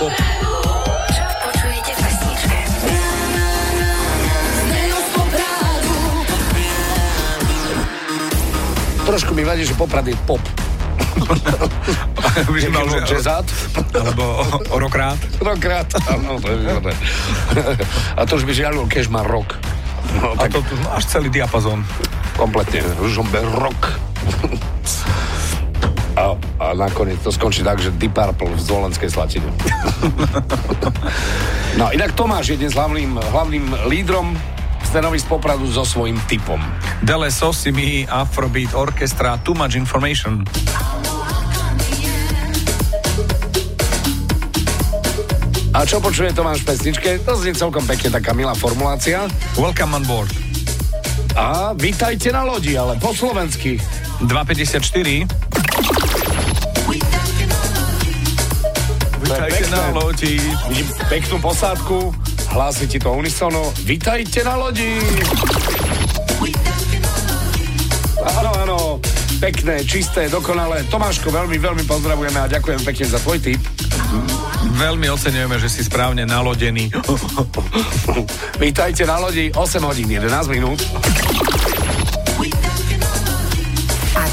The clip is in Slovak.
pop. Trošku mi vadí, že Poprad je pop. By som mal, že- jazzát. Alebo rokrát. Rokrát. Áno, to je výborné. A to už by žiadal, keď má rok. No, A tak to tu máš celý diapazón. kompletne. Žombe rok. A, nakoniec to skončí tak, že Deep Purple v Zvolenskej Slatine. no inak Tomáš je dnes hlavným, hlavným lídrom stanovisk Popradu so svojím typom. Dele Sosimi, Afrobeat, Orchestra, Too Much Information. A čo počuje Tomáš v pesničke? To znie celkom pekne taká milá formulácia. Welcome on board. A vítajte na lodi, ale po slovensky. 254. na lodi. Vidím peknú posádku, hlási ti to unisono. Vítajte na lodi. Áno, áno, pekné, čisté, dokonalé. Tomáško, veľmi, veľmi pozdravujeme a ďakujem pekne za tvoj tip. Veľmi oceňujeme, že si správne nalodený. Vítajte na lodi, 8 hodín, 11 minút.